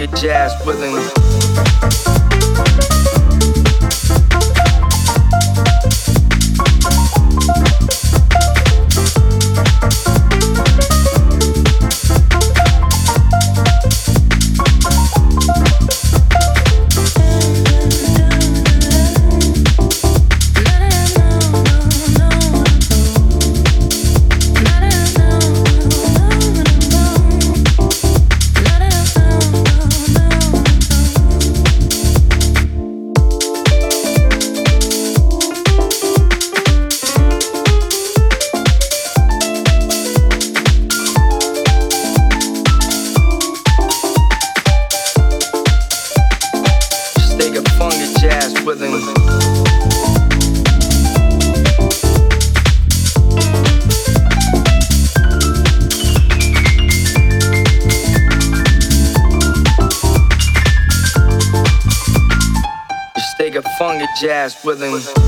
funky jazz rhythm. Jazz rhythm.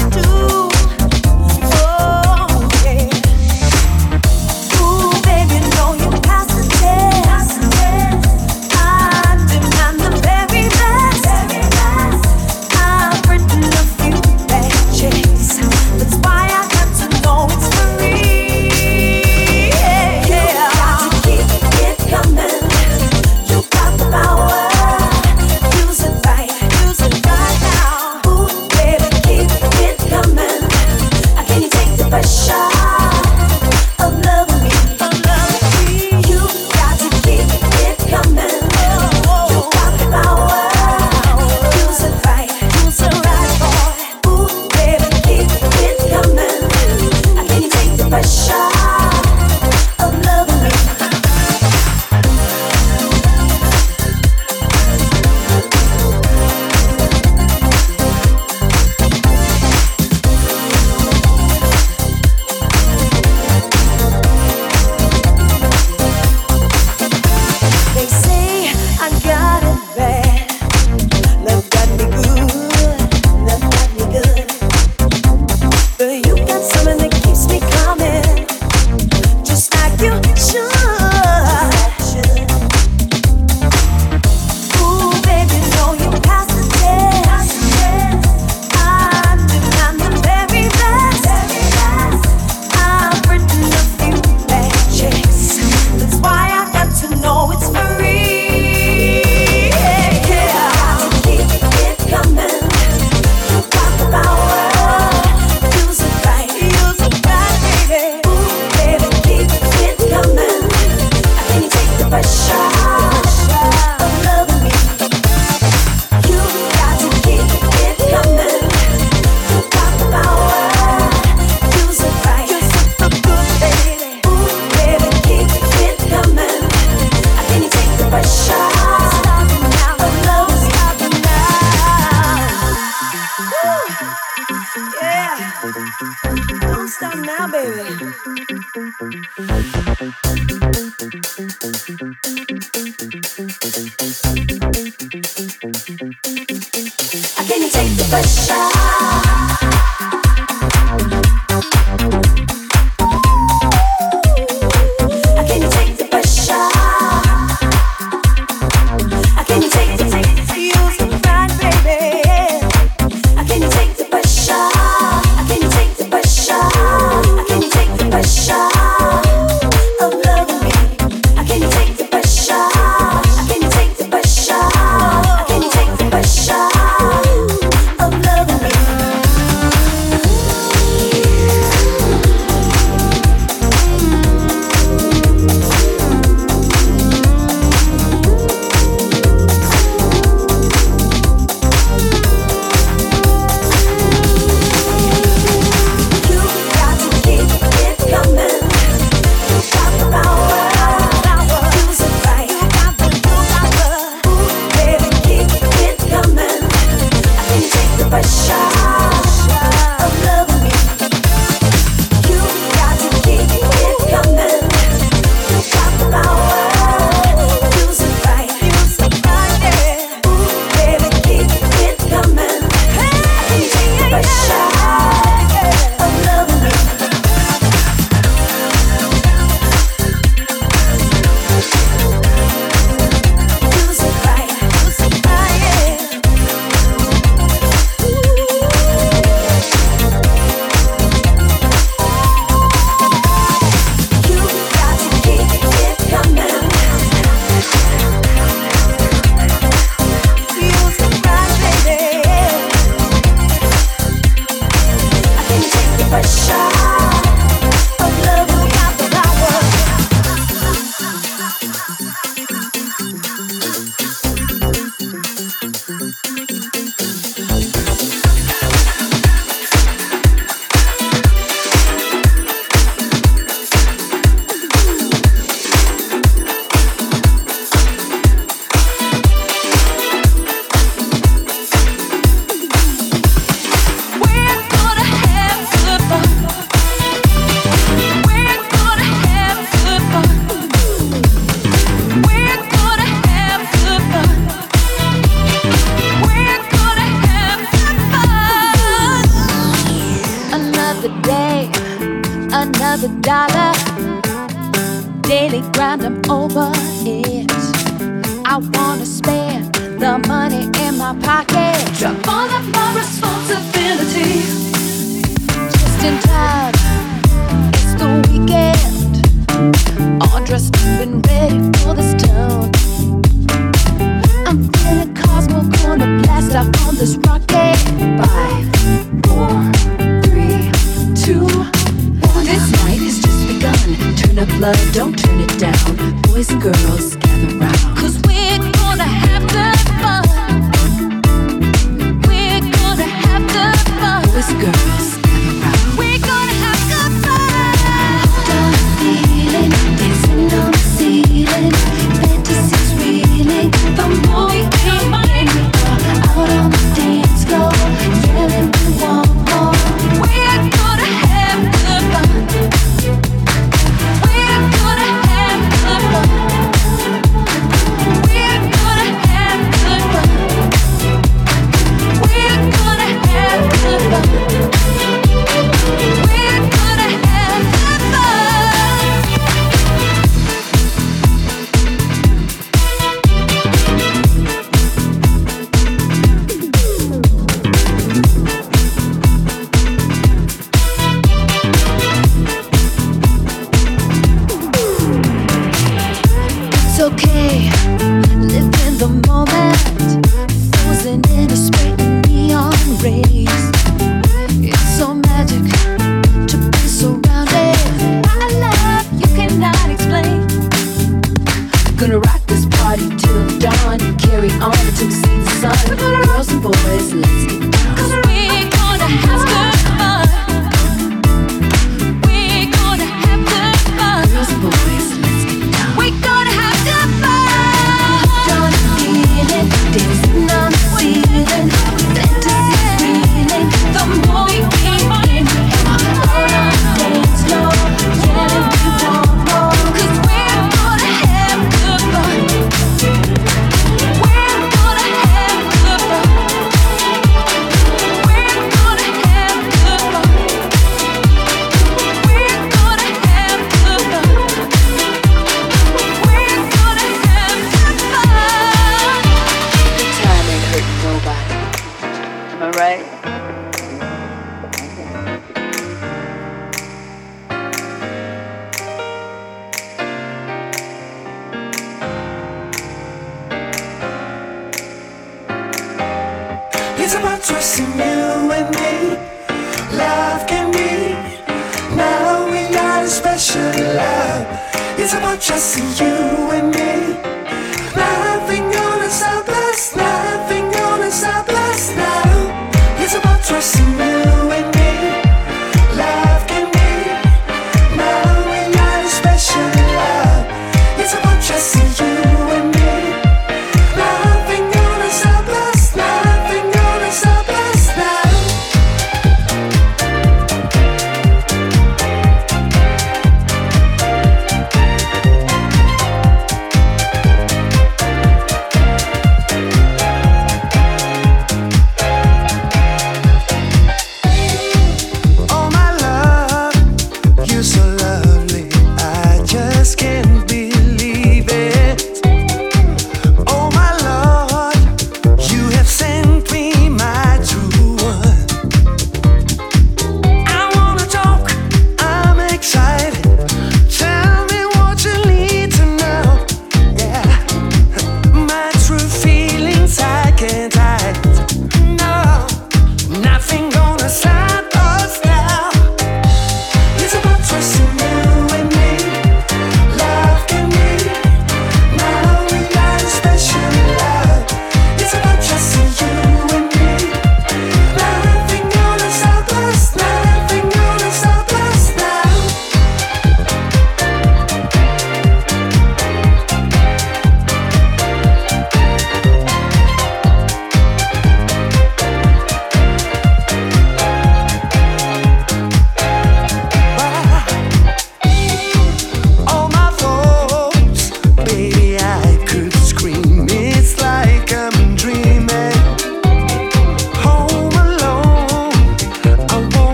you do.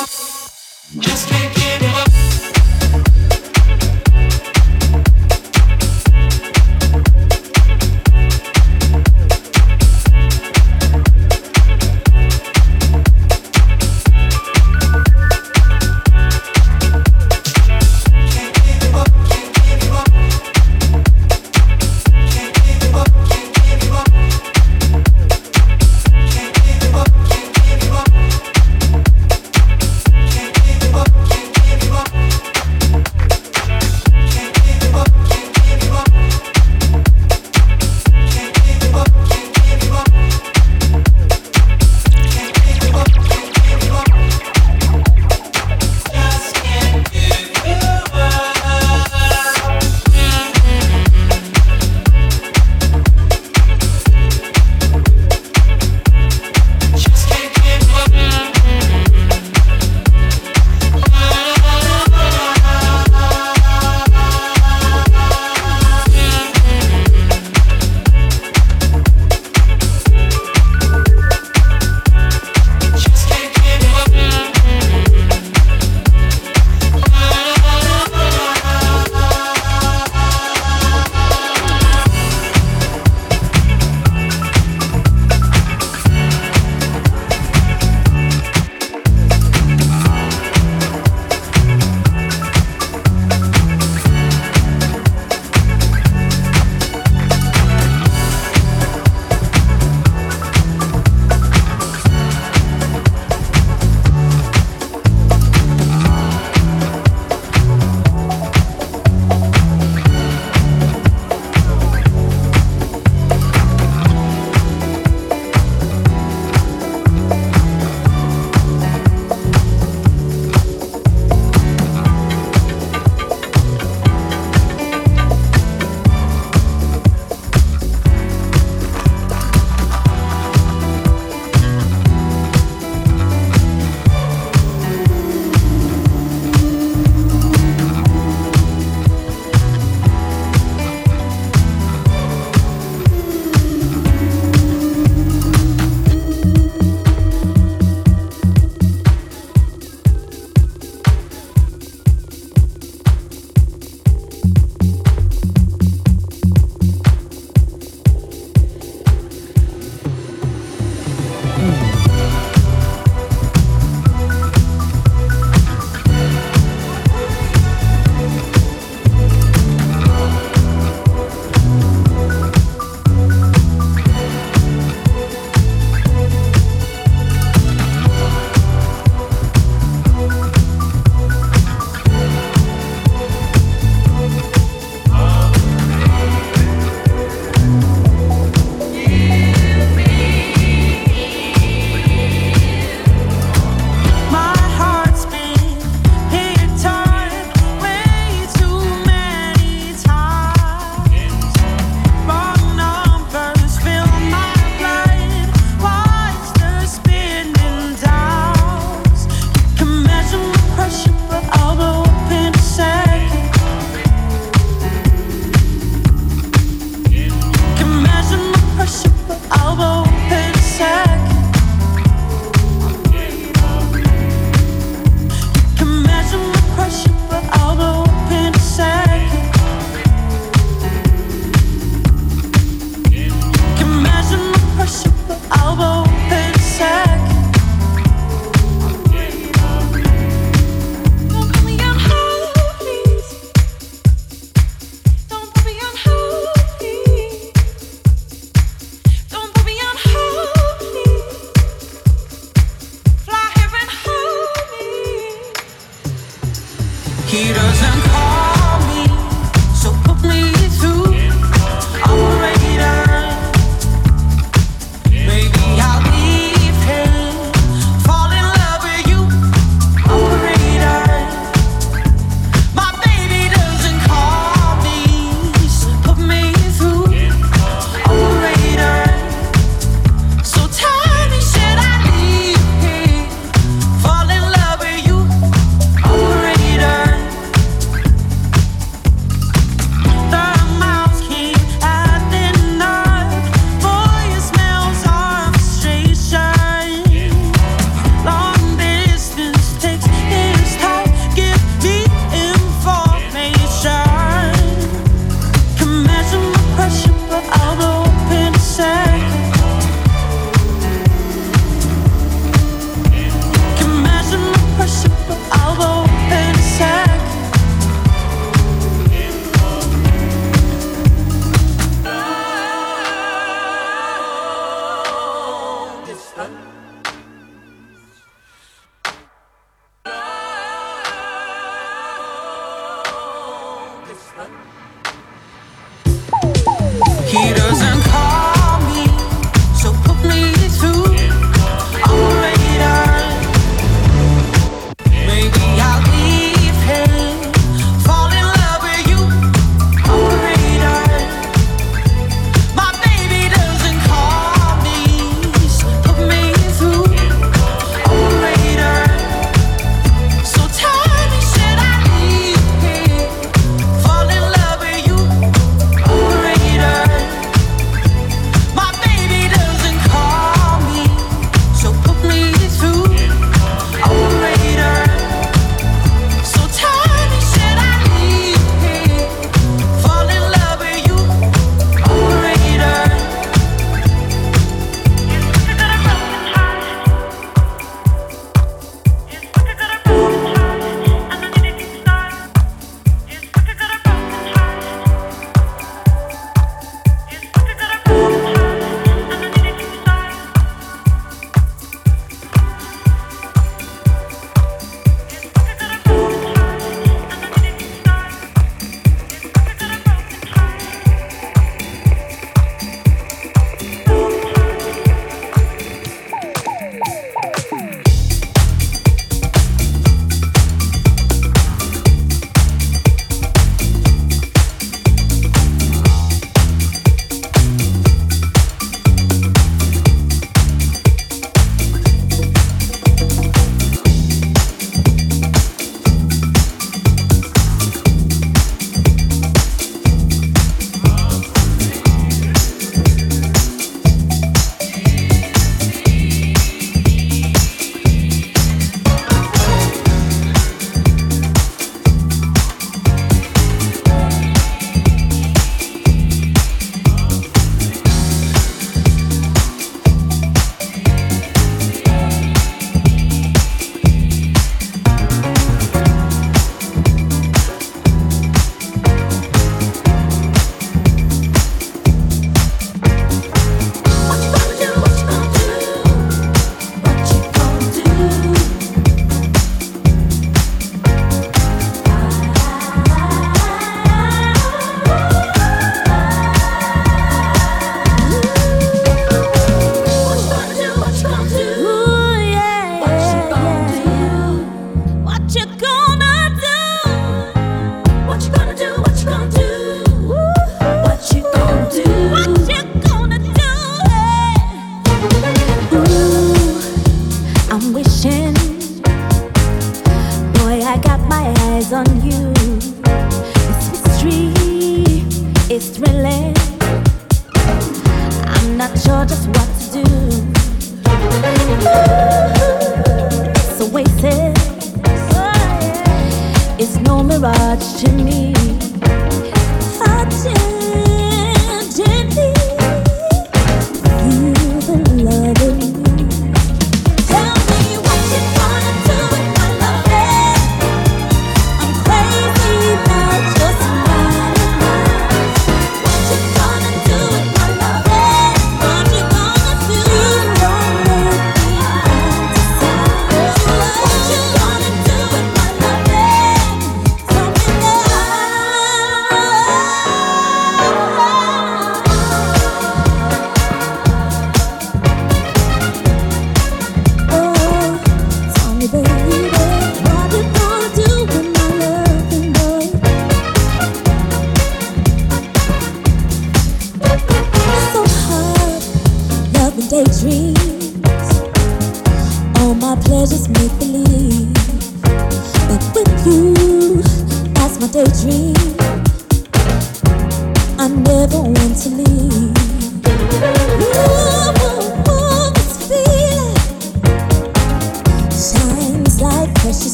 Just can't give up.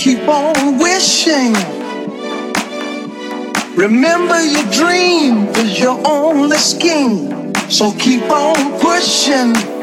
Just your only scheme. So keep on day.